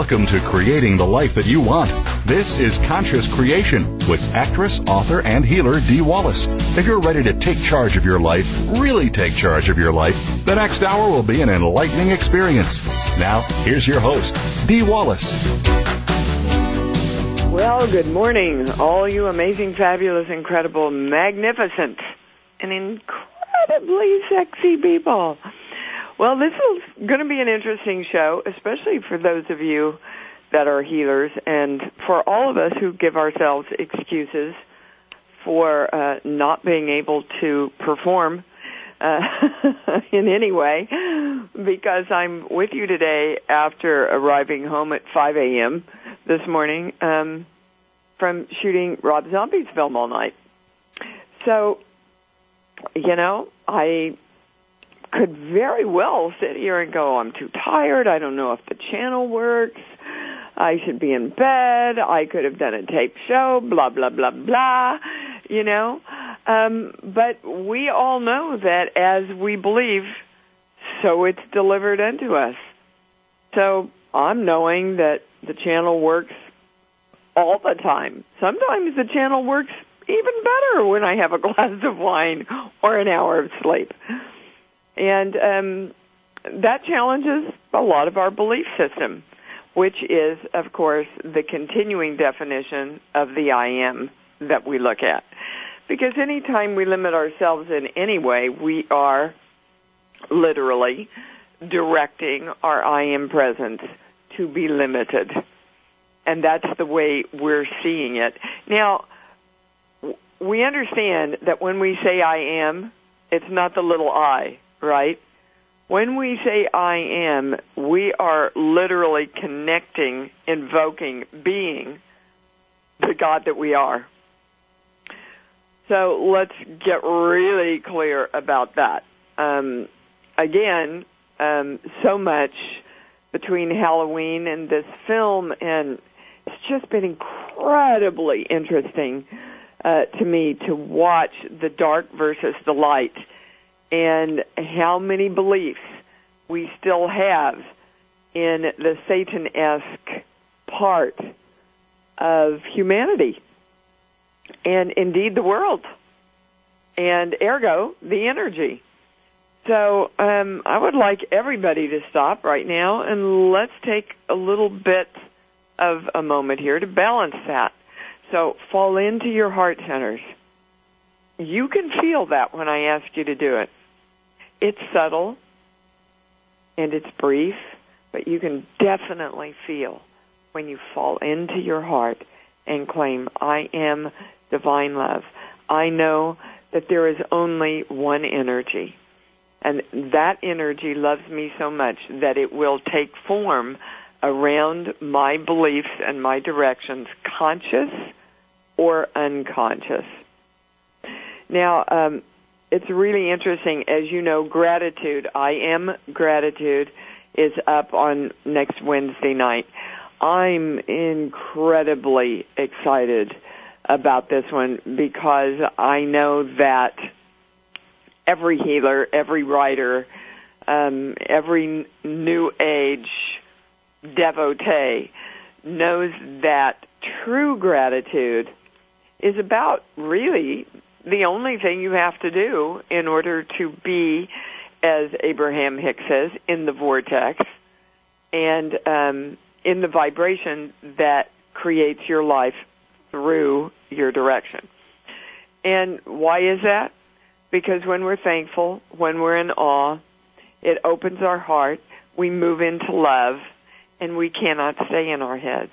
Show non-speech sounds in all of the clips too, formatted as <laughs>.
Welcome to Creating the Life That You Want. This is Conscious Creation with actress, author, and healer Dee Wallace. If you're ready to take charge of your life, really take charge of your life, the next hour will be an enlightening experience. Now, here's your host, Dee Wallace. Well, good morning, all you amazing, fabulous, incredible, magnificent, and incredibly sexy people. Well, this is going to be an interesting show, especially for those of you that are healers and for all of us who give ourselves excuses for uh, not being able to perform uh, <laughs> in any way because I'm with you today after arriving home at 5 a.m. this morning um, from shooting Rob Zombie's film all night. So, you know, I could very well sit here and go, I'm too tired. I don't know if the channel works. I should be in bed. I could have done a tape show, blah, blah, blah, blah, you know. Um, but we all know that as we believe, so it's delivered unto us. So I'm knowing that the channel works all the time. Sometimes the channel works even better when I have a <laughs> glass of wine or an hour of sleep. And um, that challenges a lot of our belief system, which is, of course, the continuing definition of the I am that we look at. Because anytime we limit ourselves in any way, we are literally directing our I am presence to be limited. And that's the way we're seeing it. Now, we understand that when we say I am, it's not the little I right? When we say I am, we are literally connecting, invoking, being the God that we are. So let's get really clear about that. Um, again, um, so much between Halloween and this film, and it's just been incredibly interesting uh, to me to watch the dark versus the light and how many beliefs we still have in the Satan-esque part of humanity and indeed the world and ergo the energy. So um, I would like everybody to stop right now and let's take a little bit of a moment here to balance that. So fall into your heart centers. You can feel that when I ask you to do it. It's subtle and it's brief, but you can definitely feel when you fall into your heart and claim, I am divine love. I know that there is only one energy. And that energy loves me so much that it will take form around my beliefs and my directions, conscious or unconscious. Now, um, it's really interesting. As you know, gratitude, I am gratitude, is up on next Wednesday night. I'm incredibly excited about this one because I know that every healer, every writer, um, every new age devotee knows that true gratitude is about really the only thing you have to do in order to be as Abraham Hicks says, in the vortex and um, in the vibration that creates your life through your direction. And why is that? Because when we're thankful, when we're in awe, it opens our heart, we move into love, and we cannot stay in our heads.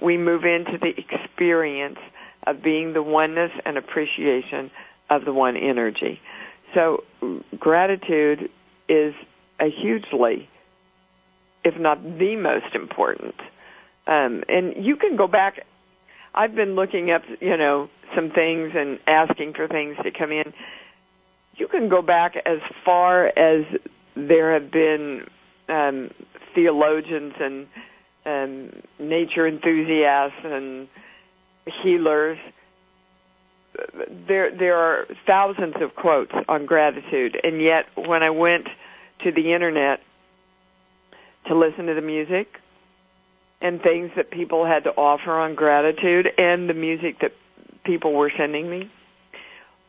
We move into the experience of being the oneness and appreciation of the one energy. So gratitude is a hugely, if not the most important. Um, and you can go back. I've been looking up, you know, some things and asking for things to come in. You can go back as far as there have been um, theologians and um, nature enthusiasts and healers. There, there are thousands of quotes on gratitude, and yet when I went to the internet to listen to the music and things that people had to offer on gratitude and the music that people were sending me,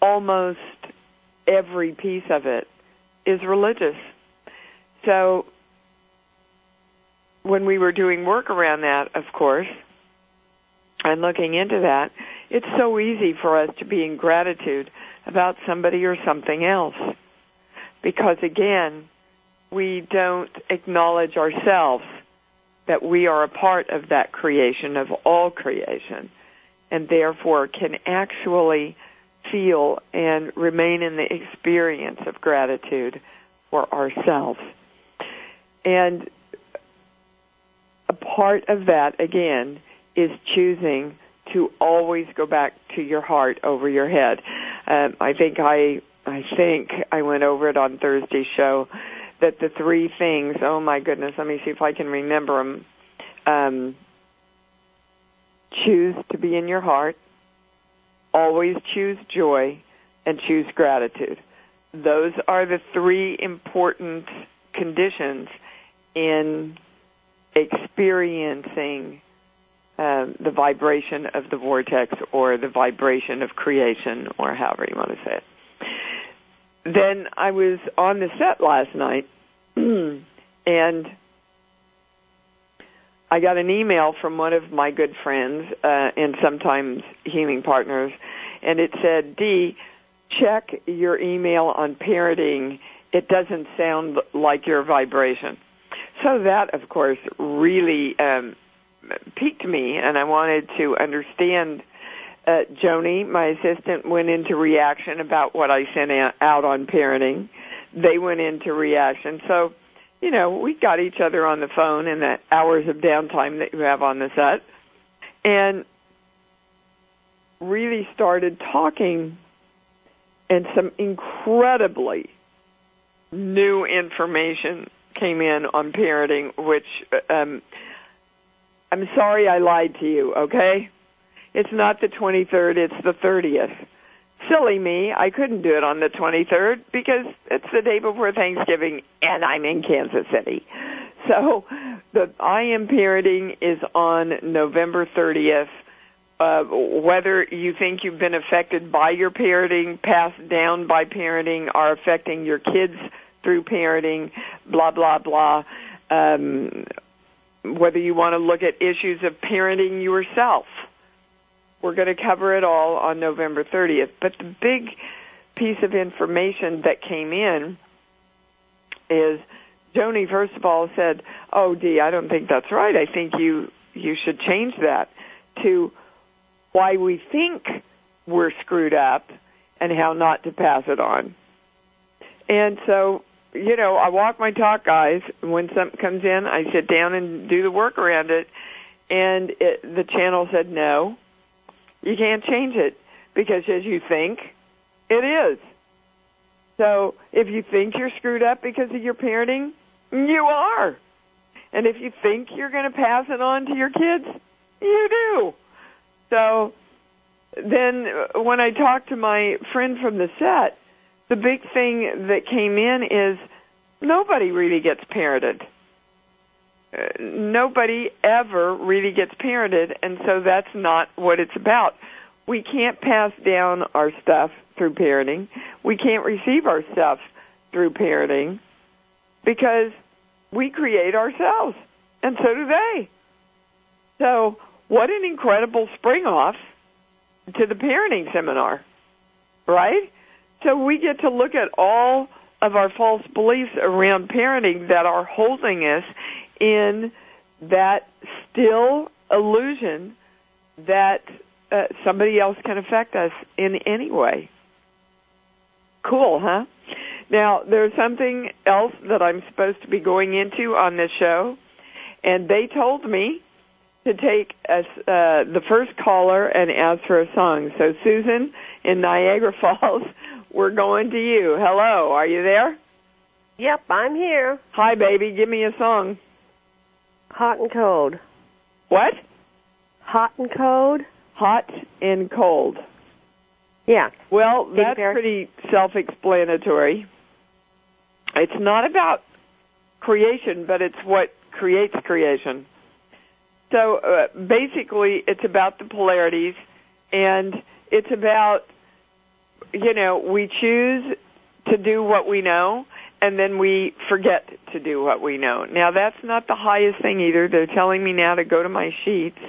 almost every piece of it is religious. So when we were doing work around that, of course, and looking into that, it's so easy for us to be in gratitude about somebody or something else. Because again, we don't acknowledge ourselves that we are a part of that creation, of all creation, and therefore can actually feel and remain in the experience of gratitude for ourselves. And a part of that, again, is choosing to always go back to your heart over your head. Um, I think I, I think I went over it on Thursday's show that the three things. Oh my goodness, let me see if I can remember them. Um, choose to be in your heart. Always choose joy, and choose gratitude. Those are the three important conditions in experiencing um, the vibration of the vortex or the vibration of creation or however you want to say it. Then I was on the set last night <clears throat> and I got an email from one of my good friends uh, and sometimes healing partners and it said, "Dee, check your email on parenting. It doesn't sound like your vibration. So that, of course, really um, piqued me, and I wanted to understand. Uh, Joni, my assistant, went into reaction about what I sent out on parenting. They went into reaction. So, you know, we got each other on the phone in the hours of downtime that you have on the set, and really started talking and some incredibly new information came in on parenting, which um, I'm sorry I lied to you. Okay, it's not the 23rd; it's the 30th. Silly me! I couldn't do it on the 23rd because it's the day before Thanksgiving, and I'm in Kansas City. So the I am parenting is on November 30th. Uh, whether you think you've been affected by your parenting, passed down by parenting, are affecting your kids through parenting, blah, blah, blah. Um, whether you want to look at issues of parenting yourself. We're going to cover it all on November 30th. But the big piece of information that came in is Joni, first of all, said, "Oh, Dee, I don't think that's right. I think you you should change that to why we think we're screwed up and how not to pass it on." And so you know, I walk my talk, guys. When something comes in, I sit down and do the work around it. And it, the channel said, no, you can't change it because as you think, it is. So if you think you're screwed up because of your parenting, you are. And if you think you're going to pass it on to your kids, you do. So then when I talked to my friend from the set, the big thing that came in is nobody really gets parented. Uh, nobody ever really gets parented, and so that's not what it's about. We can't pass down our stuff through parenting. We can't receive our stuff through parenting because we create ourselves, and so do they. So, what an incredible spring off to the parenting seminar, right? So we get to look at all of our false beliefs around parenting that are holding us in that still illusion that uh, somebody else can affect us in any way. Cool, huh? Now, there's something else that I'm supposed to be going into on this show, and they told me to take as, uh, the first caller and ask for a song. So, Susan in Niagara <laughs> Falls, we're going to you. Hello, are you there? Yep, I'm here. Hi, baby. Give me a song. Hot and cold. What? Hot and cold? Hot and cold. Yeah. Well, that's pretty self-explanatory. It's not about creation, but it's what creates creation. So uh, basically, it's about the polarities, and it's about, you know, we choose to do what we know, and then we forget to do what we know. Now, that's not the highest thing either. They're telling me now to go to my sheets.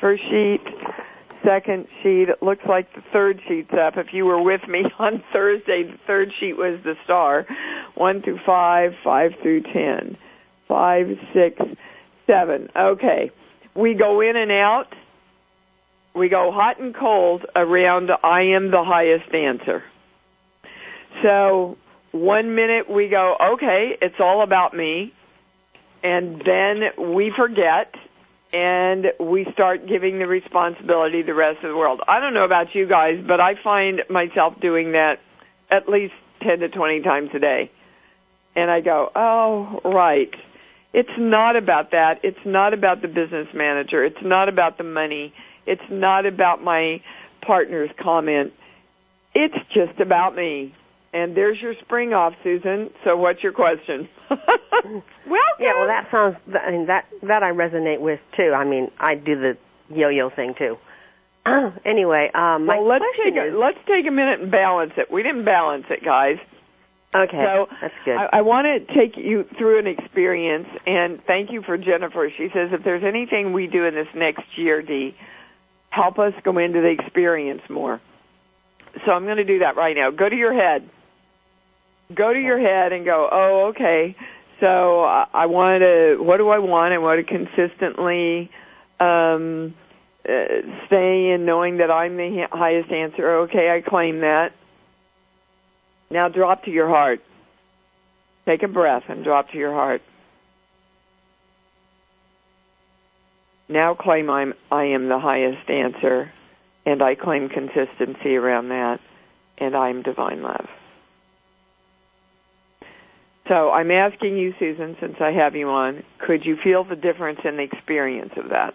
First sheet, second sheet. It looks like the third sheet's up. If you were with me <laughs> on Thursday, the third sheet was the star. One through five, five through ten, five, six, seven. Okay we go in and out. We go hot and cold around I am the highest answer. So one minute we go, okay, it's all about me. And then we forget and we start giving the responsibility to the rest of the world. I don't know about you guys, but I find myself doing that at least 10 to 20 times a day. And I go, oh, right. It's not about that. It's not about the business manager. It's not about the money. It's not about my partner's comment. It's just about me. And there's your spring off, Susan. So what's your question? <laughs> well, yeah, well, that sounds. I mean, that that I resonate with too. I mean, I do the yo-yo thing too. <clears throat> anyway, um, well, let's take is, a, let's take a minute and balance it. We didn't balance it, guys. Okay, so that's good. I, I want to take you through an experience, and thank you for Jennifer. She says if there's anything we do in this next year, Dee, help us go into the experience more. So I'm going to do that right now. Go to your head. Go to your head and go, oh, okay. So I, want to, what do I want? I want to consistently um, uh, stay in knowing that I'm the highest answer. Okay, I claim that. Now drop to your heart. Take a breath and drop to your heart. Now claim I'm, I am the highest answer, and I claim consistency around that, and I'm divine love. So I'm asking you, Susan, since I have you on, could you feel the difference in the experience of that?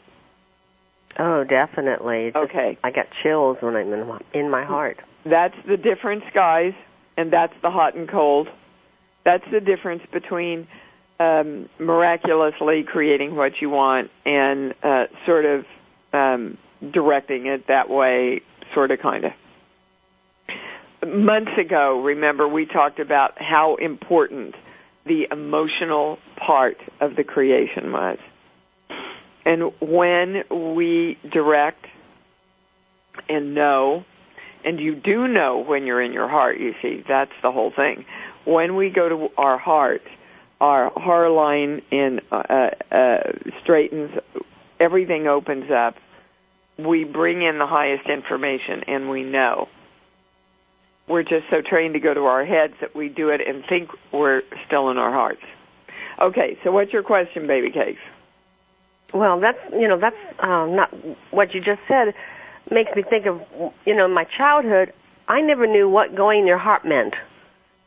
Oh, definitely. Okay. I got chills when I'm in my, in my heart. That's the difference, guys and that's the hot and cold. That's the difference between um, miraculously creating what you want and uh, sort of um, directing it that way, sort of, kind of. Months ago, remember, we talked about how important the emotional part of the creation was. And when we direct and know and you do know when you're in your heart, you see. That's the whole thing. When we go to our heart, our heart line in, uh, uh, straightens, everything opens up. We bring in the highest information and we know. We're just so trained to go to our heads that we do it and think we're still in our hearts. Okay, so what's your question, baby cakes? Well, that's you know that's um, not what you just said makes me think of you know my childhood. I never knew what going in your heart meant,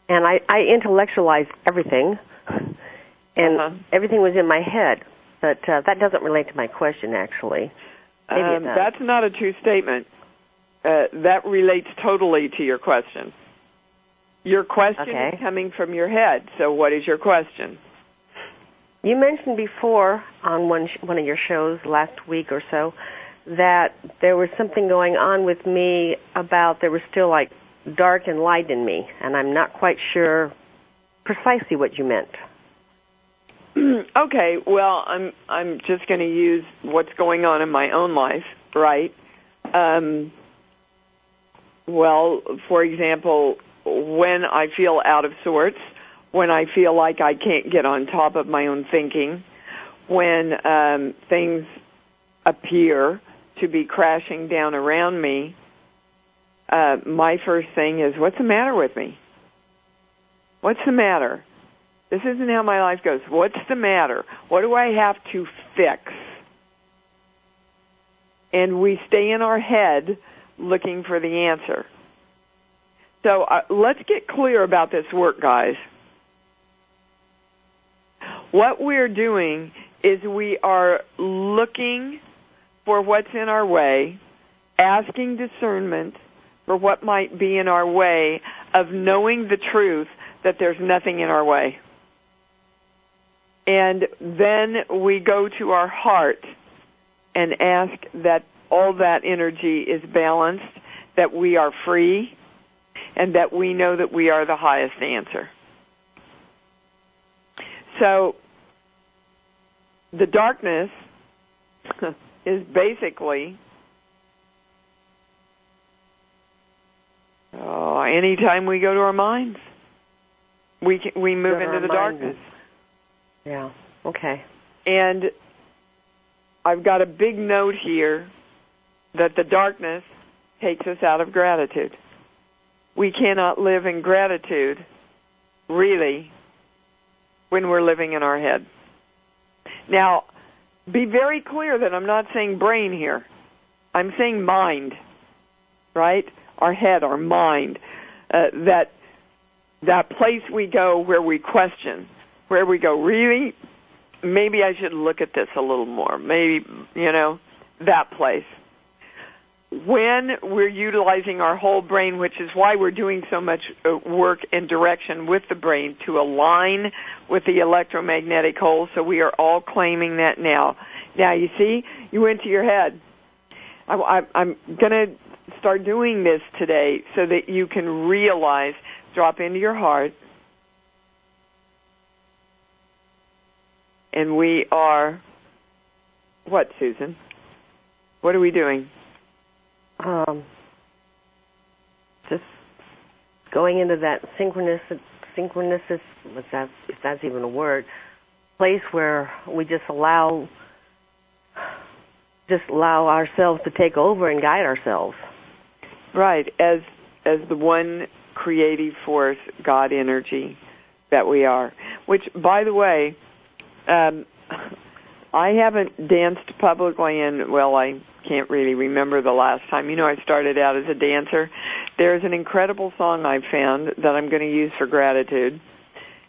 and I, I intellectualized everything, and uh-huh. everything was in my head. But uh, that doesn't relate to my question, actually. Um, that's not a true statement. Uh, that relates totally to your question. Your question okay. is coming from your head. So, what is your question? You mentioned before on one sh- one of your shows last week or so that there was something going on with me about there was still like dark and light in me, and I'm not quite sure precisely what you meant. Okay, well, I'm I'm just going to use what's going on in my own life, right? Um, well, for example, when I feel out of sorts, when I feel like I can't get on top of my own thinking, when um, things appear to be crashing down around me, uh, my first thing is, what's the matter with me? What's the matter? This isn't how my life goes. What's the matter? What do I have to fix? And we stay in our head looking for the answer. So uh, let's get clear about this work, guys. What we're doing is we are looking for what's in our way, asking discernment for what might be in our way of knowing the truth that there's nothing in our way. And then we go to our heart and ask that all that energy is balanced, that we are free, and that we know that we are the highest answer. So, the darkness <laughs> is basically oh, anytime we go to our minds, we can, we move into the darkness. Yeah. Okay. And I've got a big note here that the darkness takes us out of gratitude. We cannot live in gratitude, really, when we're living in our head. Now, be very clear that I'm not saying brain here. I'm saying mind, right? Our head, our mind. Uh, that that place we go where we question, where we go, really, maybe I should look at this a little more. Maybe, you know, that place. When we're utilizing our whole brain, which is why we're doing so much uh, work and direction with the brain to align with the electromagnetic whole, so we are all claiming that now. Now, you see, you went to your head. I, I, I'm going to start doing this today so that you can realize, drop into your heart, and we are what, Susan? What are we doing? Um, just going into that synchronous, synchronous, what's that, if that's even a word, place where we just allow, just allow ourselves to take over and guide ourselves. Right, as as the one creative force, God energy that we are. Which, by the way, um, <laughs> I haven't danced publicly in, well, I can't really remember the last time. You know, I started out as a dancer. There's an incredible song I found that I'm going to use for gratitude.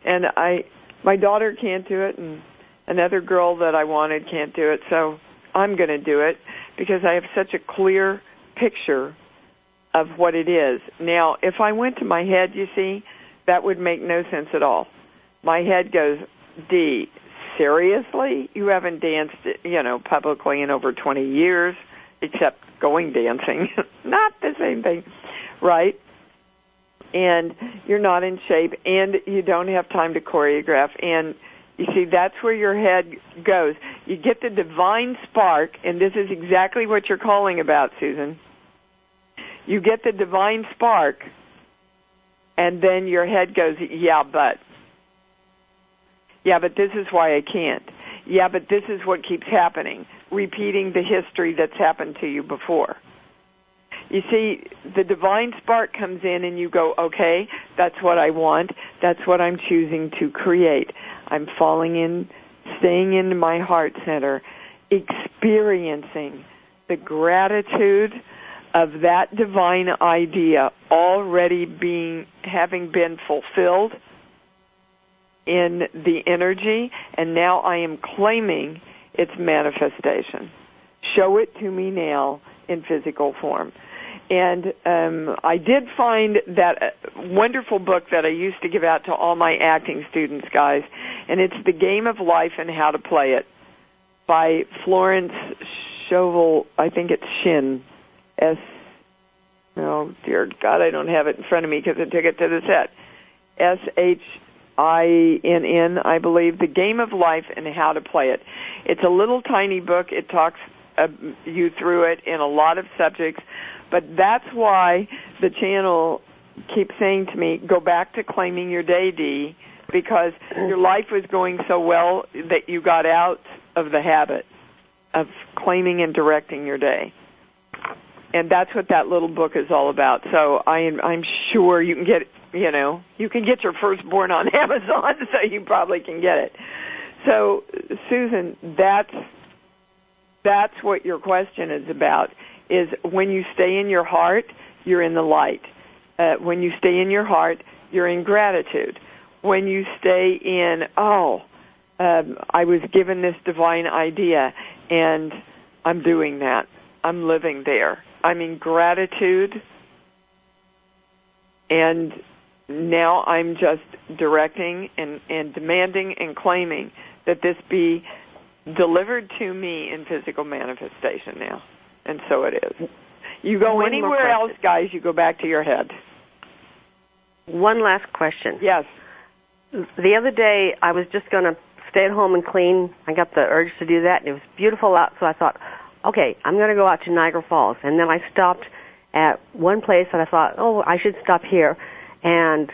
And I, my daughter can't do it and another girl that I wanted can't do it. So I'm going to do it because I have such a clear picture of what it is. Now, if I went to my head, you see, that would make no sense at all. My head goes, Dee, seriously? You haven't danced, you know, publicly in over 20 years, except going dancing. <laughs> not the same thing, right? And you're not in shape, and you don't have time to choreograph. And you see, that's where your head goes. You get the divine spark, and this is exactly what you're calling about, Susan. You get the divine spark, and then your head goes, yeah, but. Yeah, but this is why I can't. Yeah, but this is what keeps happening. Repeating the history that's happened to you before. You see, the divine spark comes in and you go, okay, that's what I want. That's what I'm choosing to create. I'm falling in, staying in my heart center, experiencing the gratitude of that divine idea already being, having been fulfilled in the energy, and now I am claiming its manifestation. Show it to me now in physical form. And um, I did find that uh, wonderful book that I used to give out to all my acting students, guys, and it's The Game of Life and How to Play It by Florence Scovel. I think it's Shinn. S. Oh dear God, I don't have it in front of me because I took it to the set. S H I-N-N, I believe, The Game of Life and How to Play It. It's a little tiny book. It talks uh, you through it in a lot of subjects, but that's why the channel keeps saying to me, go back to claiming your day, Dee, because your life was going so well that you got out of the habit of claiming and directing your day. And that's what that little book is all about. So I am, I'm sure you can get, you know, you can get your firstborn on <laughs> Amazon, so you probably can get it. So, Susan, that's, that's what your question is about, is when you stay in your heart, you're in the light. Uh, when you stay in your heart, you're in gratitude. When you stay in, oh, um, I was given this divine idea and I'm doing that. I'm living there. I'm in gratitude and now I'm just directing and, and demanding and claiming that this be delivered to me in physical manifestation now. And so it is. You go One anywhere else, guys, you go back to your head. One last question. Yes. The other day, I was just going to stay at home and clean. I got the urge to do that, and it was beautiful out, so I thought, okay, I'm going to go out to Niagara Falls. And then I stopped at one place, and I thought, oh, I should stop here, and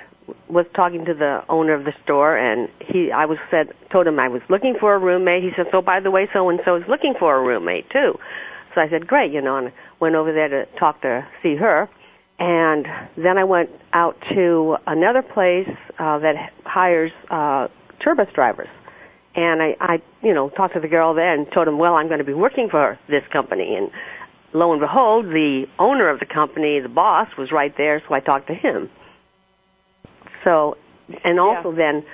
was talking to the owner of the store, and he, I was said, told him I was looking for a roommate. He said, so by the way, so and so is looking for a roommate too. So I said, great, you know, and went over there to talk to see her. And then I went out to another place uh, that hires uh, tour bus drivers. And I, I, you know, talked to the girl there and told him, well, I'm going to be working for this company. And lo and behold, the owner of the company, the boss, was right there, so I talked to him. So, and also Yeah. then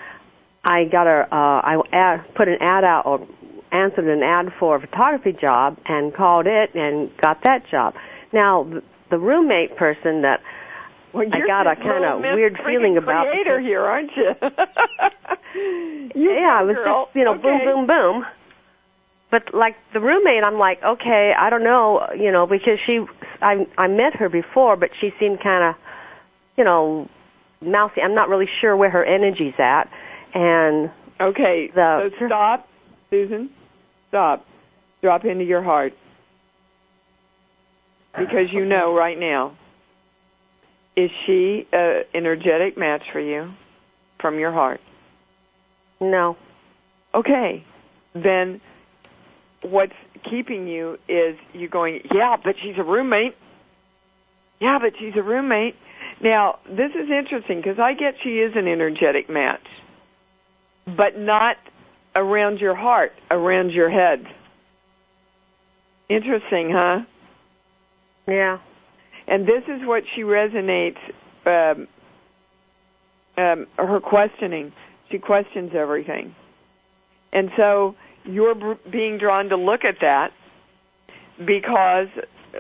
I got a, uh, I ad, put an ad out or answered an ad for a photography job and called it and got that job. Now, th- the roommate person that Well, I you're got a little Miss weird feeling about- creator here, aren't you? <laughs> you yeah, it was girl. just you know okay. boom boom boom. But like the roommate, I'm like, okay, I don't know, you know, because she, I I met her before, but she seemed kind of, you know, mousy. I'm not really sure where her energy's at, and Okay, The- so stop, Susan. Stop. Drop into your heart. Because you know right now, is she an energetic match for you from your heart? no, Okay, then what's keeping you is you going, yeah, but she's a roommate. Yeah, but she's a roommate. Now, this is interesting because I get she is an energetic match, but not around your heart, around your head. Interesting, huh? yeah, And this is what she resonates, um, um, her questioning. She questions everything. And so you're being drawn to look at that because,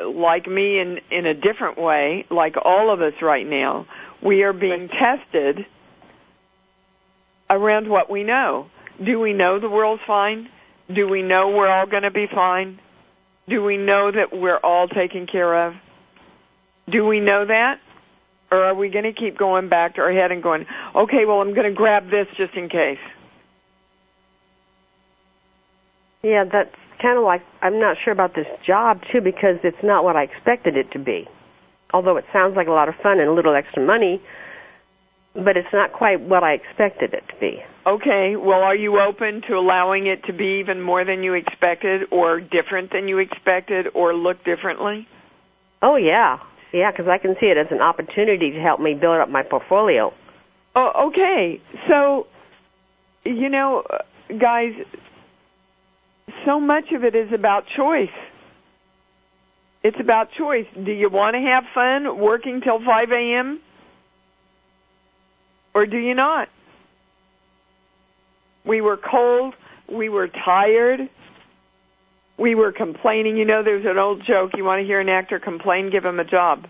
like me in, in a different way, like all of us right now, we are being tested around what we know. Do we know the world's fine? Do we know we're all going to be fine? Do we know that we're all taken care of? Do we know that? Or are we going to keep going back to our head and going, okay, well, I'm going to grab this just in case? yeah. That's kind of like I'm not sure about this job too because it's not what I expected it to be. Although it sounds like a lot of fun and a little extra money, but it's not quite what I expected it to be. Okay, well, are you open to allowing it to be even more than you expected or different than you expected or look differently? Oh yeah, yeah, because I can see it as an opportunity to help me build up my portfolio. Oh, okay. So, you know, guys, so much of it is about choice. It's about choice. Do you want to have fun working till 5 a.m.? Or do you not? We were cold. We were tired. We were complaining. You know, there's an old joke. You want to hear an actor complain? Give him a job.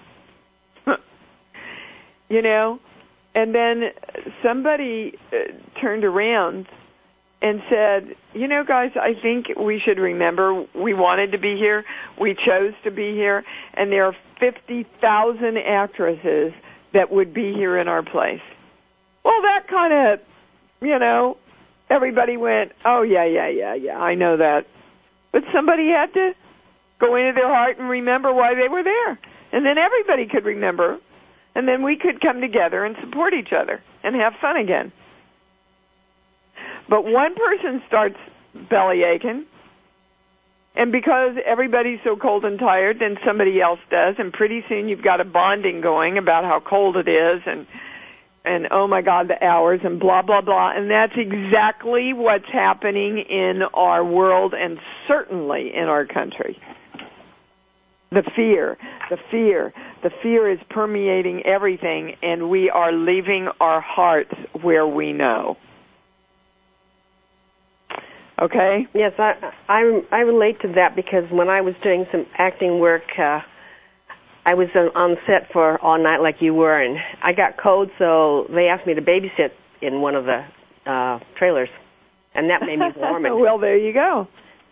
<laughs> you know? And then somebody uh, turned around and said, you know, guys, I think we should remember we wanted to be here. We chose to be here. And there are 50,000 actresses that would be here in our place. Well, that kind of you know, everybody went, oh yeah, yeah, yeah, yeah, I know that. But somebody had to go into their heart and remember why they were there. And then everybody could remember. And then we could come together and support each other and have fun again. But one person starts belly aching, and because everybody's so cold and tired, then somebody else does, and pretty soon you've got a bonding going about how cold it is and and oh my god the hours and blah blah blah. And that's exactly what's happening in our world and certainly in our country. The fear the fear the fear is permeating everything and we are leaving our hearts where we know okay Yes, I I I relate to that because when I was doing some acting work, uh, I was on, on set for all night like you were, and I got cold, so they asked me to babysit in one of the uh, trailers, and that made me warm. And <laughs> well there you go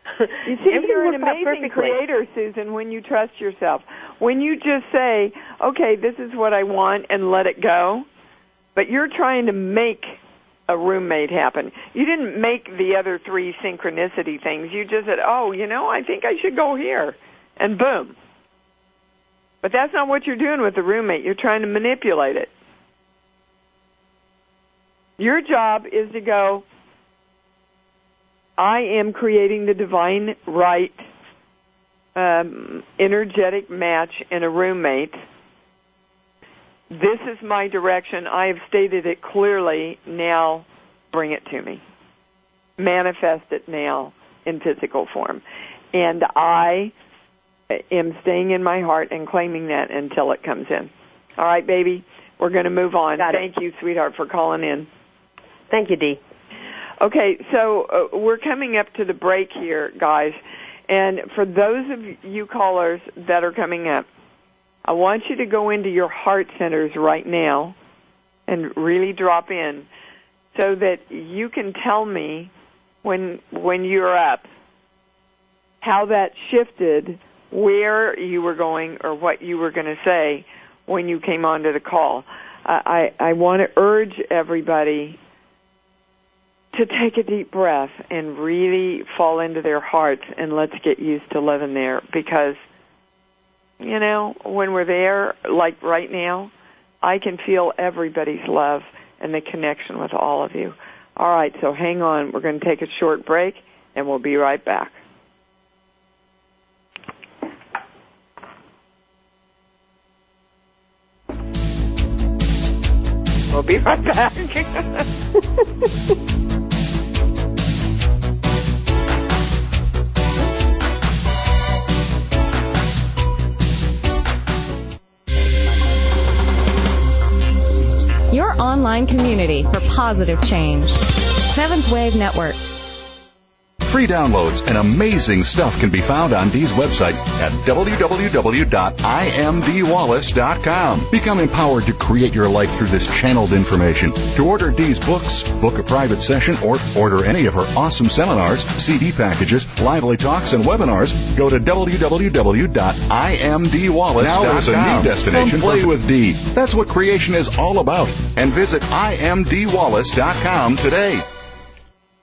<laughs> You see, Everything you're an worked amazing creator, Susan, when you trust yourself. When you just say, okay, this is what I want and let it go. But you're trying to make a roommate happen. You didn't make the other three synchronicity things. You just said, oh, you know, I think I should go here. And boom. But that's not what you're doing with the roommate. You're trying to manipulate it. Your job is to go, I am creating the divine right um, energetic match in a roommate. This is my direction. I have stated it clearly. Now bring it to me. Manifest it now in physical form. And I am staying in my heart and claiming that until it comes in. All right, baby. We're going to move on. Got it. Thank you, sweetheart, for calling in. Thank you, Dee. Okay, so uh, we're coming up to the break here, guys. And for those of you callers that are coming up, I want you to go into your heart centers right now and really drop in so that you can tell me when when you're up how that shifted where you were going or what you were going to say when you came onto the call. I, I, I want to urge everybody to take a deep breath and really fall into their hearts and let's get used to living there because you know when we're there like right now i can feel everybody's love and the connection with all of you. All right so hang on. We're going to take a short break and we'll be right back. We'll be right back <laughs> online community for positive change. Seventh Wave Network. Free downloads and amazing stuff can be found on Dee's website at www.imdwallace.com. Become empowered to create your life through this channeled information. To order Dee's books, book a private session, or order any of her awesome seminars, CD packages, lively talks, and webinars, go to www.imdwallace.com. Now there's a new destination. Come play with Dee. That's what creation is all about. And visit imdwallace.com today.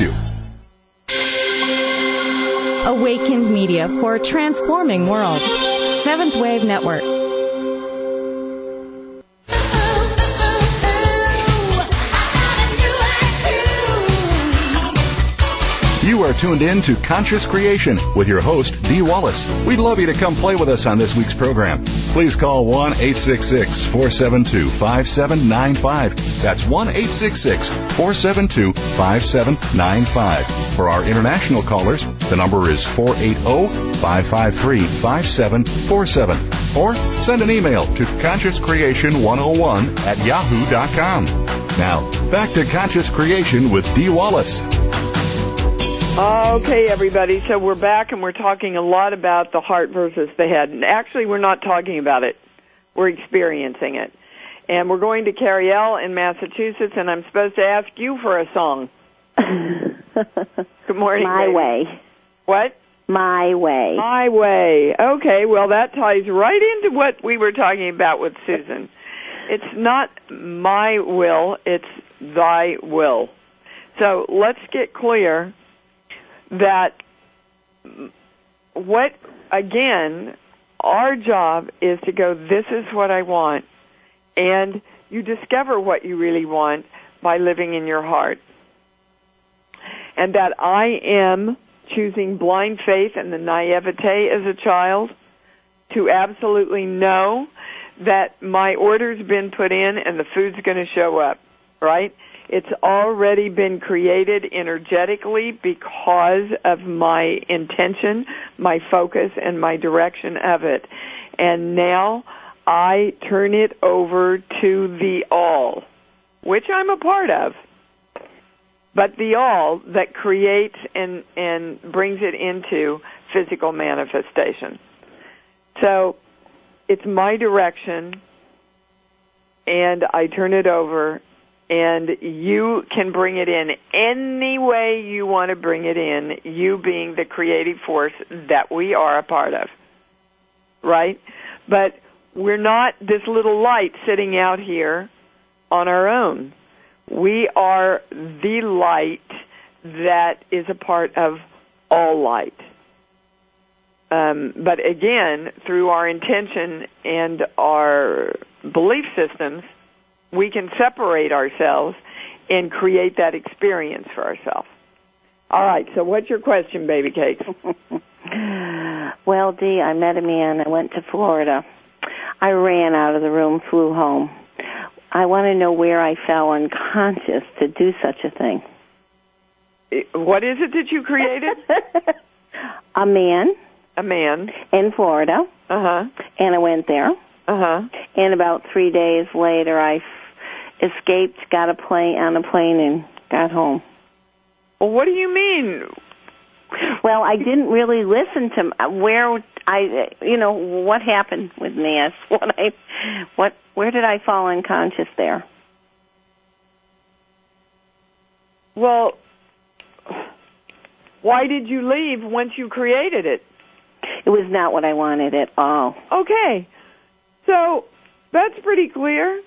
you. Awakened Media for a transforming world. Seventh Wave Network. Are tuned in to Conscious Creation with your host, Dee Wallace. We'd love you to come play with us on this week's program. Please call 1 866 472 5795. That's 1 866 472 5795. For our international callers, the number is 480 553 5747. Or send an email to consciouscreation101 at yahoo.com. Now, Back to Conscious Creation with Dee Wallace. Okay, everybody. So we're back and we're talking a lot about the heart versus the head. And actually, we're not talking about it. We're experiencing it. And we're going to Cariel in Massachusetts, and I'm supposed to ask you for a song. <laughs> Good morning. My baby. way. What? My way. My way. Okay, well that ties right into what we were talking about with Susan. It's not my will, it's thy will. So let's get clear that what, again, our job is to go, this is what I want. And you discover what you really want by living in your heart. And that I am choosing blind faith and the naivete as a child to absolutely know that my order's been put in and the food's going to show up, right? It's already been created energetically because of my intention, my focus, and my direction of it. And now I turn it over to the all, which I'm a part of but the all that creates and and brings it into physical manifestation. So it's my direction and I turn it over and you can bring it in any way you want to bring it in, you being the creative force that we are a part of. Right? But we're not this little light sitting out here on our own we are the light that is a part of all light. Um, but again, through our intention and our belief systems, we can separate ourselves and create that experience for ourselves. All right, so what's your question, baby cakes? <laughs> well, Dee, I met a man. I went to Florida. I ran out of the room, flew home. I want to know where I fell unconscious to do such a thing. What is it that you created? <laughs> a man. A man. In Florida. Uh huh. And I went there. Uh huh. And about three days later, I escaped, got a plane on a plane, and got home. Well, what do you mean? Well, I didn't really listen to uh, where I, uh, you know, what happened with me. As <laughs> what I, what, where did I fall unconscious there? Well, why did you leave once you created it? It was not what I wanted at all. Okay. So, that's pretty clear.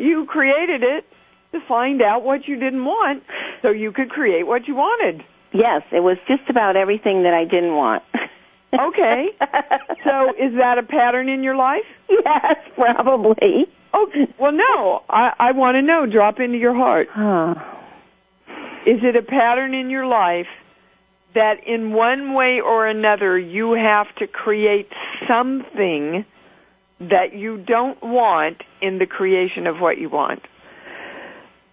You created it to find out what you didn't want so you could create what you wanted. Yes, it was just about everything that I didn't want. okay. <laughs> So is that a pattern in your life? Yes, probably. Oh, well no. I, I want to know. Drop into your heart. Oh. Is it a pattern in your life that in one way or another you have to create something that you don't want in the creation of what you want?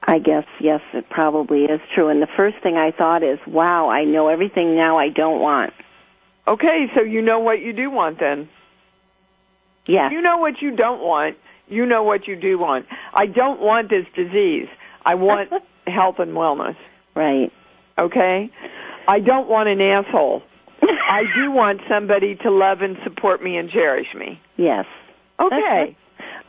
I guess, yes, it probably is true. And the first thing I thought is, wow, I know everything now I don't want. Okay, so you know what you do want then. Yes. You know what you don't want. You know what you do want. I don't want this disease. I want <laughs> health and wellness. Right. Okay? I don't want an asshole. <laughs> I do want somebody to love and support me and cherish me. Yes. Okay.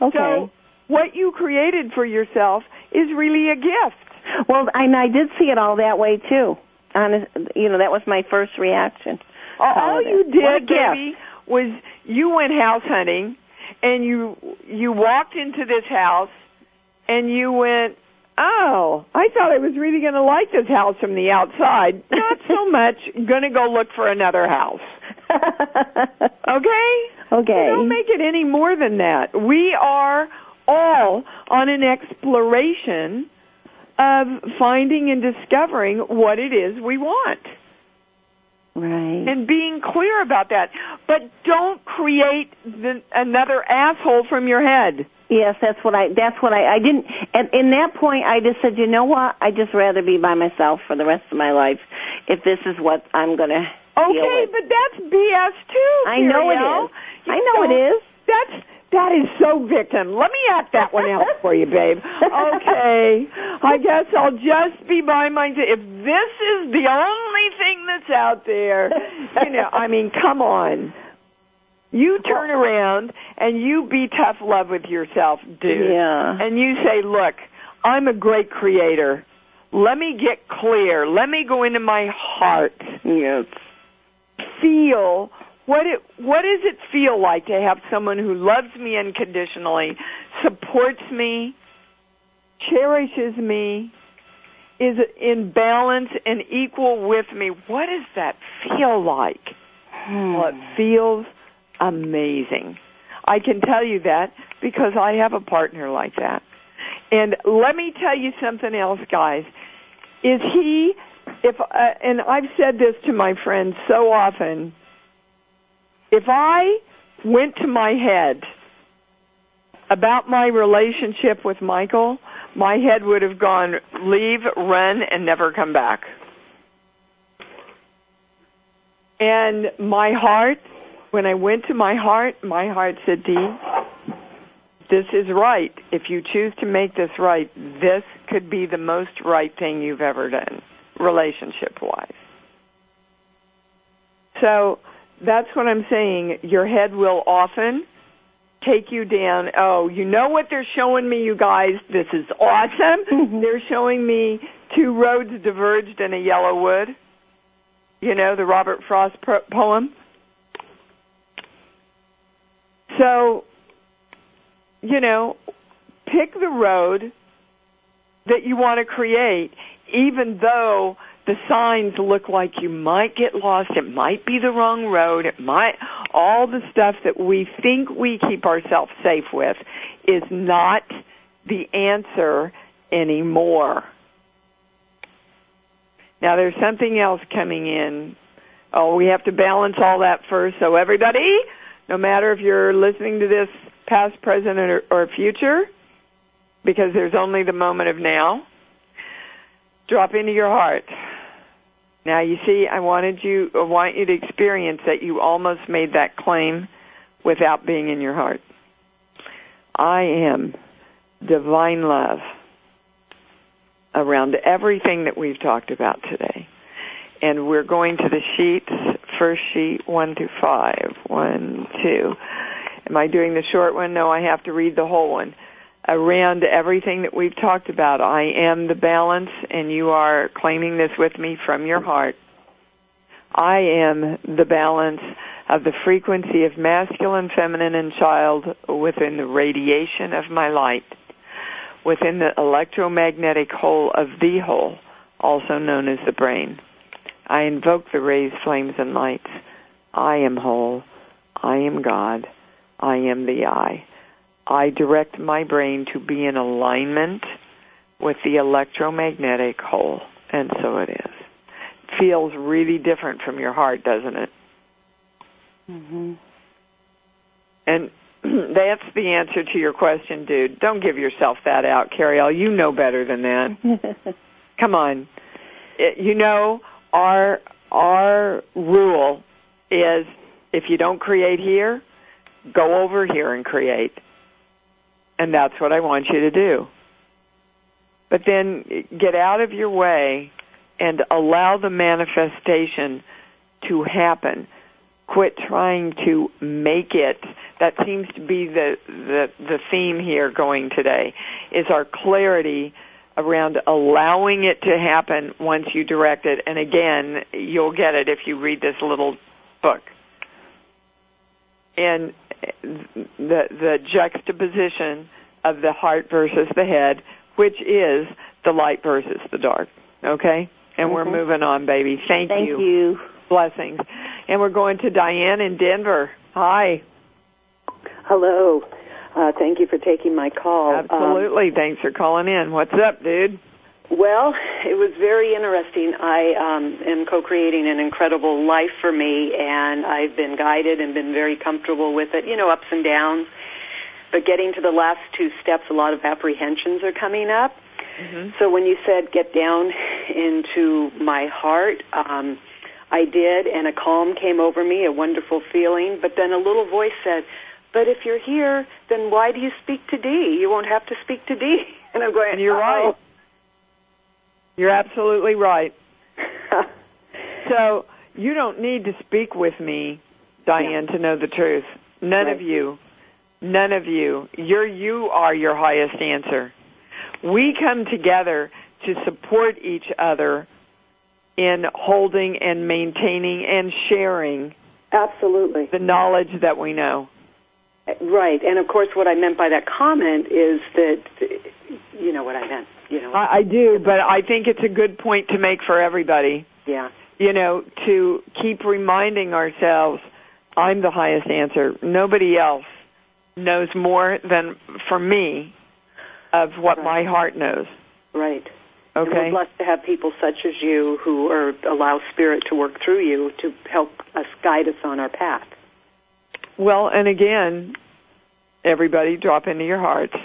Okay. So what you created for yourself is really a gift. Well, and I did see it all that way too. Honest, you know, that was my first reaction. All you did, baby, was you went house hunting, and you you walked into this house, and you went, "Oh, I thought I was really going to like this house from the outside. Not so <laughs> much. Going to go look for another house." <laughs> okay. Okay. Don't make it any more than that. We are all on an exploration of finding and discovering what it is we want. Right. And being clear about that. But don't create the, another asshole from your head. Yes, that's what I. That's what I. I didn't. At in that point, I just said, you know what? I'd just rather be by myself for the rest of my life, if this is what I'm going to. Okay, but that's BS too. I know it is. I know it is. That's That is so victim. Let me act that one out for you, babe. Okay. I guess I'll just be by my. Mind. If this is the only thing that's out there, you know, I mean, come on. You turn around and you be tough love with yourself, dude. Yeah. And you say, look, I'm a great creator. Let me get clear. Let me go into my heart. Yes. Feel what it what does it feel like to have someone who loves me unconditionally, supports me, cherishes me, is in balance and equal with me? What does that feel like? Well, it feels amazing. I can tell you that because I have a partner like that. And let me tell you something else, guys. Is he, if, uh, and I've said this to my friends so often, if I went to my head about my relationship with Michael, my head would have gone leave, run, and never come back. And my heart, when I went to my heart, my heart said, Dee, this is right. If you choose to make this right, this could be the most right thing you've ever done, relationship wise. So that's what I'm saying. Your head will often take you down. Oh, you know what they're showing me, you guys? This is awesome. <laughs> Mhm. they're showing me two roads diverged in a yellow wood. You know, the Robert Frost poem. So, you know, pick the road that you want to create, even though the signs look like you might get lost. It might be the wrong road. It might, all the stuff that we think we keep ourselves safe with is not the answer anymore. Now there's something else coming in. Oh, we have to balance all that first. So everybody, no matter if you're listening to this past, present, or, or future, because there's only the moment of now, drop into your heart. Now you see, I wanted you, I want you to experience that you almost made that claim without being in your heart. I am divine love around everything that we've talked about today. And we're going to the sheets, first sheet, one through five. One, two. Am I doing the short one? No, I have to read the whole one. Around everything that we've talked about, I am the balance, and you are claiming this with me from your heart. I am the balance of the frequency of masculine, feminine, and child within the radiation of my light within the electromagnetic hole of the whole, also known as the brain. I invoke the rays, flames, and lights. I am whole. I am God. I am the I. I direct my brain to be in alignment with the electromagnetic whole, and so it is. Feels really different from your heart, doesn't it? Mm-hmm. And <clears throat> that's the answer to your question, dude. Don't give yourself that out, Carrie. You know better than that. <laughs> Come on. It, you know our our rule is if you don't create here, go over here and create. And that's what I want you to do. But then get out of your way and allow the manifestation to happen. Quit trying to make it. That seems to be the, the, the theme here going today, is our clarity around allowing it to happen once you direct it. And again, you'll get it if you read this little book. And the, the juxtaposition of the heart versus the head, which is the light versus the dark. Okay? And mm-hmm. we're moving on, baby. Thank, Thank you. Thank you. Blessings. And we're going to Diane in Denver. Hi. Hello. Uh, thank you for taking my call. Absolutely. Um, Thanks for calling in. What's up, dude? Well, it was very interesting. I um, am co-creating an incredible life for me, and I've been guided and been very comfortable with it. You know, ups and downs. But getting to the last two steps, a lot of apprehensions are coming up. Mm-hmm. So when you said get down into my heart, um, I did, and a calm came over me, a wonderful feeling. But then a little voice said, but if you're here, then why do you speak to Dee? You won't have to speak to Dee. <laughs> And I'm going, And you're right. You're absolutely right. <laughs> so you don't need to speak with me, Diane, to know the truth. None Right. of you. None of you. You're you are your highest answer. We come together to support each other in holding and maintaining and sharing Absolutely. the knowledge that we know. Right. And of course, what I meant by that comment is that, you know what I meant. You know. I, I do, but I think it's a good point to make for everybody. yeah. you know, to keep reminding ourselves, I'm the highest answer. Nobody else knows more than for me of what Right. my heart knows. Right. And Okay? we're blessed to have people such as you who are allow spirit to work through you to help us guide us on our path. Well, and again, everybody drop into your hearts.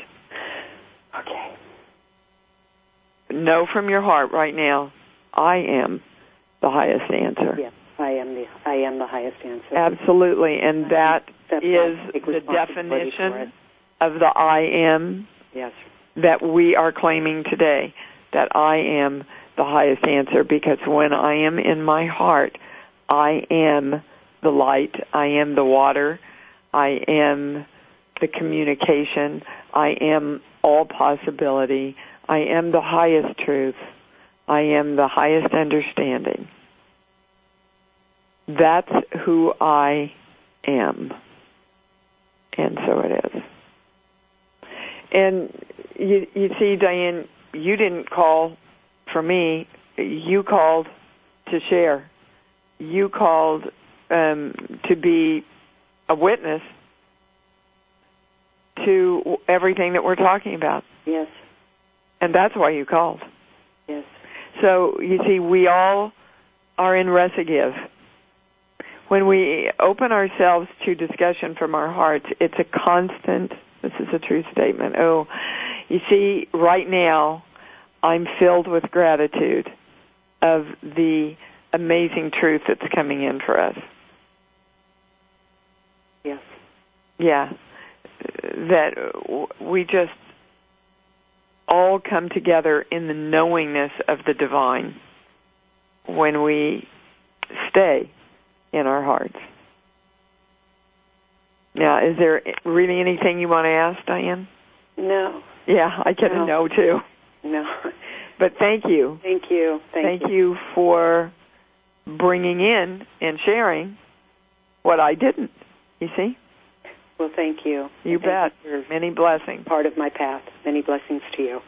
Okay. Know from your heart right now, I am the highest answer. Yes, I am the I am the highest answer. Absolutely, and That's is why I take the responsibility for it. definition of the I am Yes. that we are claiming today that I am the highest answer because when I am in my heart, I am the light, I am the water, I am the communication, I am all possibility, I am the highest truth, I am the highest understanding. That's who I am. And so it is. And you, you see, Diane, you didn't call for me. You called to share. You called um, to be a witness to everything that we're talking about. Yes. And that's why you called. Yes. So you see, we all are in recidive. When we open ourselves to discussion from our hearts, it's a constant, this is a true statement. Oh, you see, right now, I'm filled with gratitude of the amazing truth that's coming in for us. Yes. Yeah. That we just all come together in the knowingness of the divine when we stay in our hearts. Now, is there really anything you want to ask, Diane? No. Yeah, I get No. a no too. No. But thank you. Thank you. Thank, Thank you for bringing in and sharing what I didn't. You see? Well, thank you. You Thank bet. you for Many blessings. part of my path. Many blessings to you.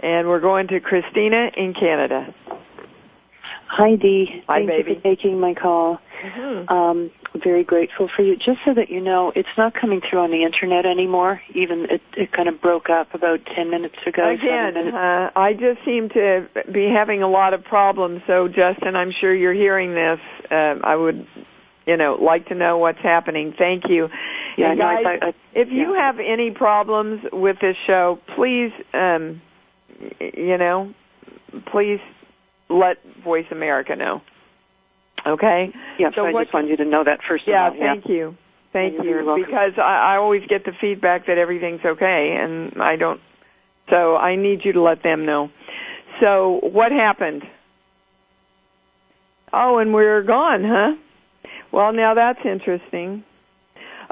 And we're going to Christina in Canada. Hi, Dee. Hi, Thank baby. you for taking my call. Um, very grateful for you. Just so that you know, it's not coming through on the internet anymore. Even it, it kind of broke up about ten minutes ago. Again, minutes. uh, I just seem to be having a lot of problems. So, Justin, I'm sure you're hearing this. Um, I would, you know, like to know what's happening. Thank you. Yeah, and no, I guys, I- if you yeah. have any problems with this show, please, um, you know, please let Voice America know. Okay. yeah, so, I what- just wanted you to know that first Yeah, thank you. Thank You're you. welcome. Because I, I always get the feedback that everything's okay, and I don't. So I need you to let them know. So what happened? Oh, and we're gone, huh? Well, now that's interesting.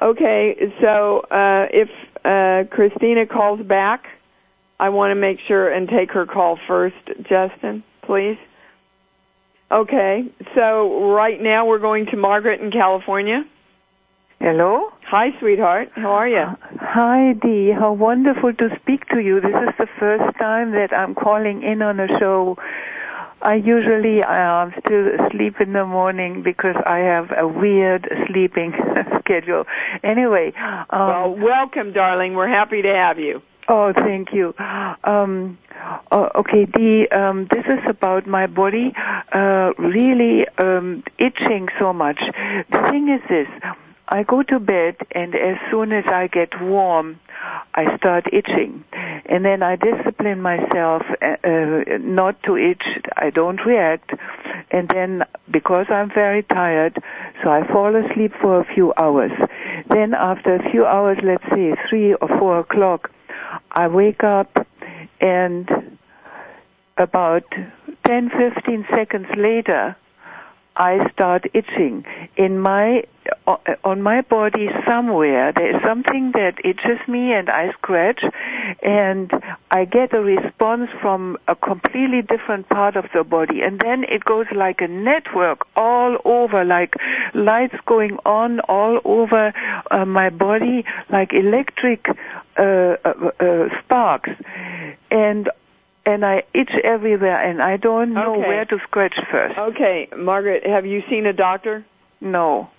Okay, so uh, if uh, Christina calls back, I want to make sure and take her call first, Justin, please. Okay, so right now we're going to Margaret in California. Hello. Hi, sweetheart. How are you? Hi, Dee. How wonderful to speak to you. This is the first time that I'm calling in on a show. I usually uh, still sleep in the morning because I have a weird sleeping <laughs> schedule. Anyway, um, Well, welcome, darling. We're happy to have you. Oh, thank you. Um, oh, okay, the um, this is about my body uh, really um, itching so much. The thing is this. I go to bed and as soon as I get warm, I start itching. And then I discipline myself uh, uh, not to itch. I don't react. And then because I'm very tired, so I fall asleep for a few hours. then after a few hours, let's say three or four o'clock, I wake up and about 10, 15 seconds later, I start itching in my on my body somewhere. There is something that itches me, and I scratch, and I get a response from a completely different part of the body, and then it goes like a network all over, like lights going on all over uh, my body, like electric uh, uh, uh sparks, and and I itch everywhere, and I don't know Okay. where to scratch first. Okay, Margaret, have you seen a doctor? No,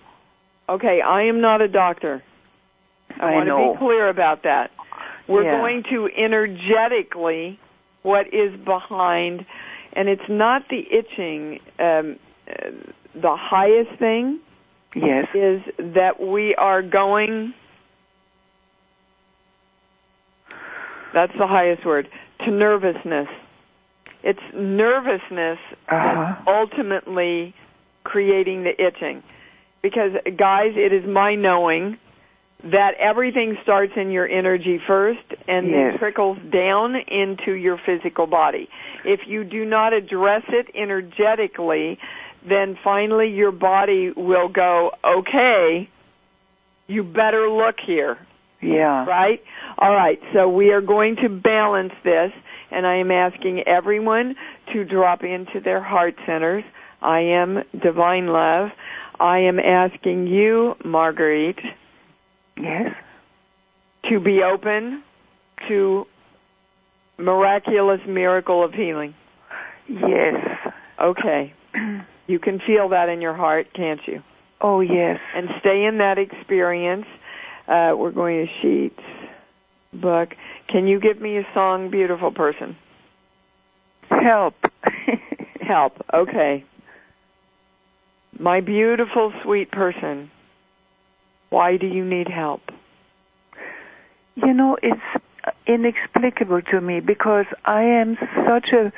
Okay, I am not a doctor. I, I want know. to be clear about that. We're Yeah. going to energetically what is behind, and it's not the itching. Um, uh, the highest thing Yes. is that we are going. That's the highest word to nervousness. It's nervousness Uh-huh. that's ultimately creating the itching. Because guys, it is my knowing that everything starts in your energy first and then trickles down into your physical body. If you do not address it energetically, then finally your body will go, okay, you better look here Yeah. right? All right, so we are going to balance this, and I am asking everyone to drop into their heart centers. I am divine love. I am asking you, Marguerite, Yes. to be open to miraculous miracle of healing. Yes. Okay. You can feel that in your heart, can't you? Oh yes. and stay in that experience. Uh, we're going to Sheets book. Can you give me a song, beautiful person? Help. <laughs> Help. Okay. My beautiful, sweet person. Why do you need help? you know, it's inexplicable to me because I am such a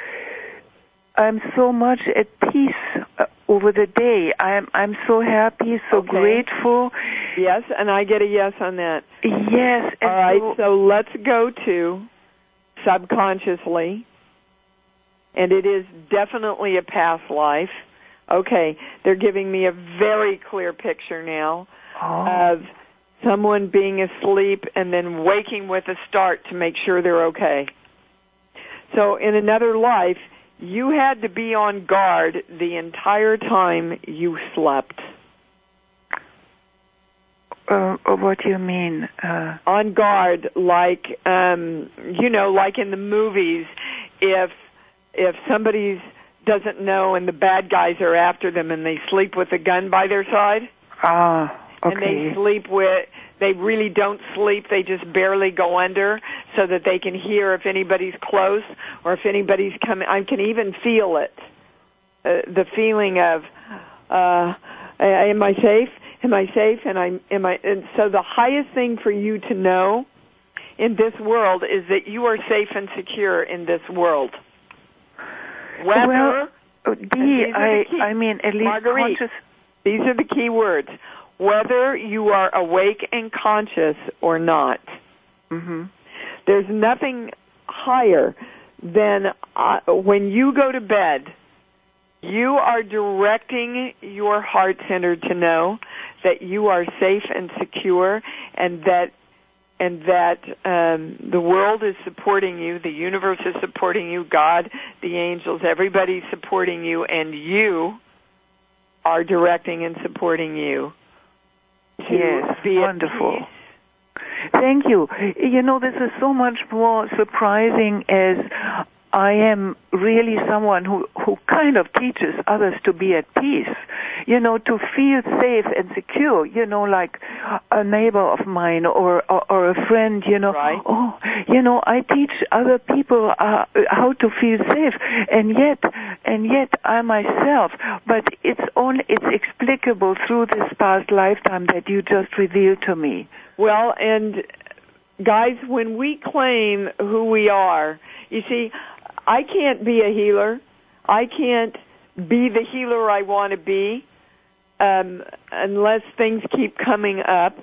I'm so much at peace uh, over the day. I'm I'm so happy, so Okay. grateful. Yes, and I get a yes on that. Yes. All right, so- so let's go to subconsciously, and it is definitely a past life. Okay, they're giving me a very clear picture now oh, of someone being asleep and then waking with a start to make sure they're okay. So in another life, you had to be on guard the entire time you slept. Uh, what do you mean? Uh, on guard like um you know like in the movies if if somebody's doesn't know and the bad guys are after them and they sleep with a gun by their side ah, okay. and they sleep with they really don't sleep they just barely go under so that they can hear if anybody's close or if anybody's coming i can even feel it uh, the feeling of uh am i safe am i safe and i am i and so the highest thing for you to know in this world is that you are safe and secure in this world whether well, uh, these are the key- I mean at least Marguerite. conscious. these are the key words whether you are awake and conscious or not hmm there's nothing higher than uh, when you go to bed you are directing your heart center to know that you are safe and secure and that and that um, the world is supporting you, the universe is supporting you, God, the angels, everybody's supporting you, and you are directing and supporting you. To Yes, be wonderful. peace. Thank you. You know, this is so much more surprising as I am really someone who, who kind of teaches others to be at peace. You know, to feel safe and secure, you know, like a neighbor of mine or, or, or a friend, you know. Right. Oh, you know, I teach other people uh, how to feel safe and yet, and yet I myself, but it's only, it's explicable through this past lifetime that you just revealed to me. Well, and guys, when we claim who we are, you see, I can't be a healer. I can't be the healer I want to be um, unless things keep coming up.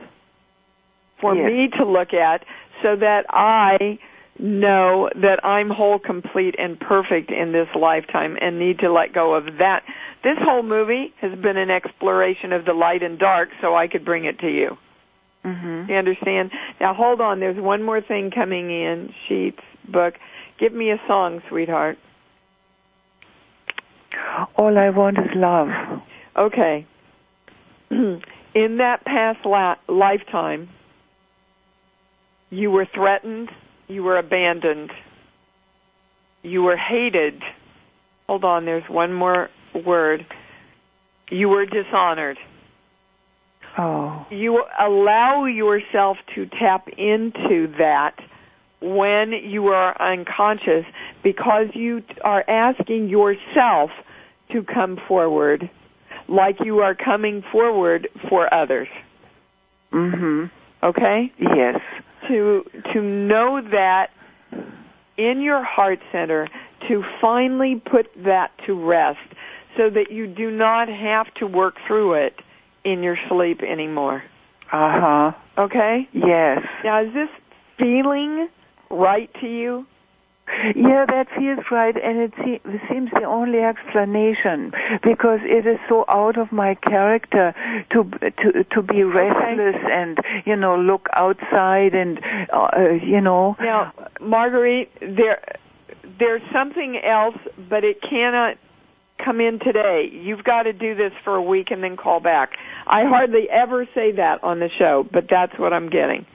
for Yes. me to look at so that I know that I'm whole, complete, and perfect in this lifetime and need to let go of that. This whole movie has been an exploration of the light and dark so I could bring it to you. Mhm. You understand? Now hold on, there's one more thing coming in. Sheets, book. Give me a song, sweetheart. All I want is love. Okay. <clears throat> in that past la- lifetime, you were threatened, you were abandoned, you were hated. Hold on, there's one more word. You were dishonored. Oh. You allow yourself to tap into that when you are unconscious because you are asking yourself to come forward like you are coming forward for others. Mhm. Okay? Yes. To to know that in your heart center to finally put that to rest so that you do not have to work through it in your sleep anymore. Uh huh. Okay? Yes. Now is this feeling right to you? Yeah, that feels right, and it, se- it seems the only explanation because it is so out of my character to to to be restless and you know look outside and uh, you know. Now, Marguerite, there there's something else, but it cannot come in today. You've got to do this for a week and then call back. I hardly ever say that on the show, but that's what I'm getting.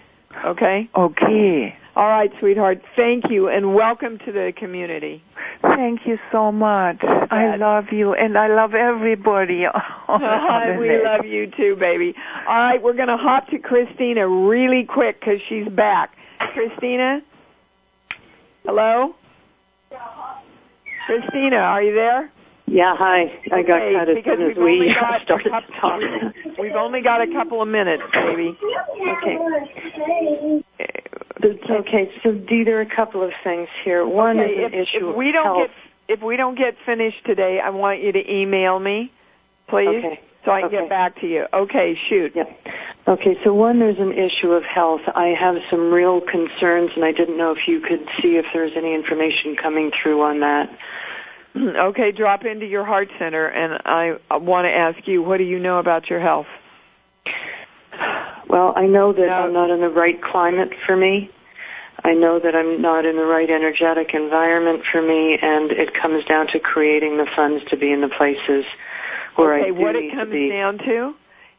Okay? Okay. All right, sweetheart. Thank you and welcome to the community. Thank you so much. I love you, and I love everybody. <laughs> on the we net. love you too, baby. All right, we're going to hop to Christina really quick because she's back. Christina? Hello? Christina, are you there? Yeah, hi. I got Okay, cut as because soon as we've only we got <laughs> a started <laughs> couple- talking. We've only got a couple of minutes, baby. Okay. Okay, so Dee, there are a couple of things here. One okay, is an if, issue if we of don't health. get if we don't get finished today, I want you to email me, please, Okay. so I can Okay. get back to you. Okay, shoot. Okay, so one, there's an issue of health. I have some real concerns, and I didn't know if you could see if there's any information coming through on that. <clears throat> Okay, drop into your heart center, and I want to ask you, what do you know about your health? Well, I know that I'm not in the right climate for me. I know that I'm not in the right energetic environment for me, and it comes down to creating the funds to be in the places where okay, I do what it to comes be. down to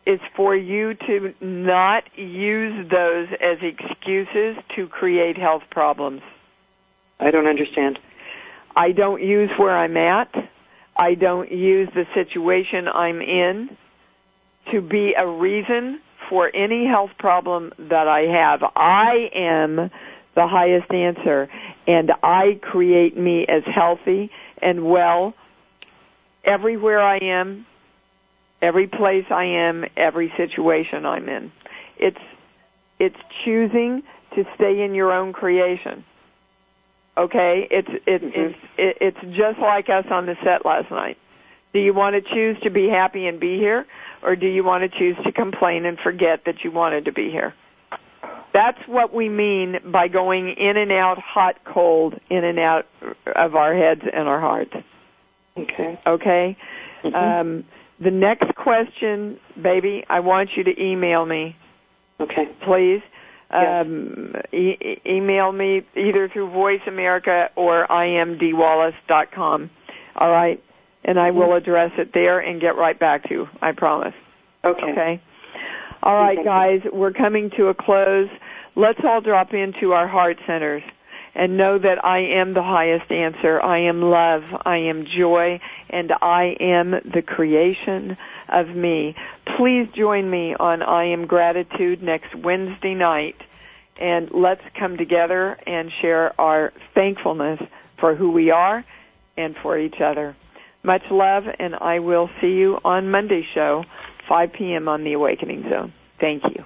is for you to not use those as excuses to create health problems. I don't understand. I don't use where I'm at. I don't use the situation I'm in to be a reason for any health problem that I have. I am the highest answer and I create me as healthy and well everywhere I am, every place I am, every situation I'm in. It's it's choosing to stay in your own creation. Okay, it's it's mm-hmm. it's it, it's just like us on the set last night. Do you want to choose to be happy and be here, or do you want to choose to complain and forget that you wanted to be here? That's what we mean by going in and out, hot, cold, in and out of our heads and our hearts. Okay. Okay. Um, the next question, baby, I want you to email me. Okay. Please. Um, e- e- email me either through Voice America or iamdeewallace.com. All right, and I will mm-hmm. address it there and get right back to you. I promise. Okay. Okay. All right, guys, we're coming to a close. Let's all drop into our heart centers and know that I am the highest answer. I am love. I am joy. And I am the creation of me. Please join me on I Am Gratitude next Wednesday night. And let's come together and share our thankfulness for who we are and for each other. Much love, and I will see you on Monday's show, 5 p.m. on the Awakening Zone. Thank you.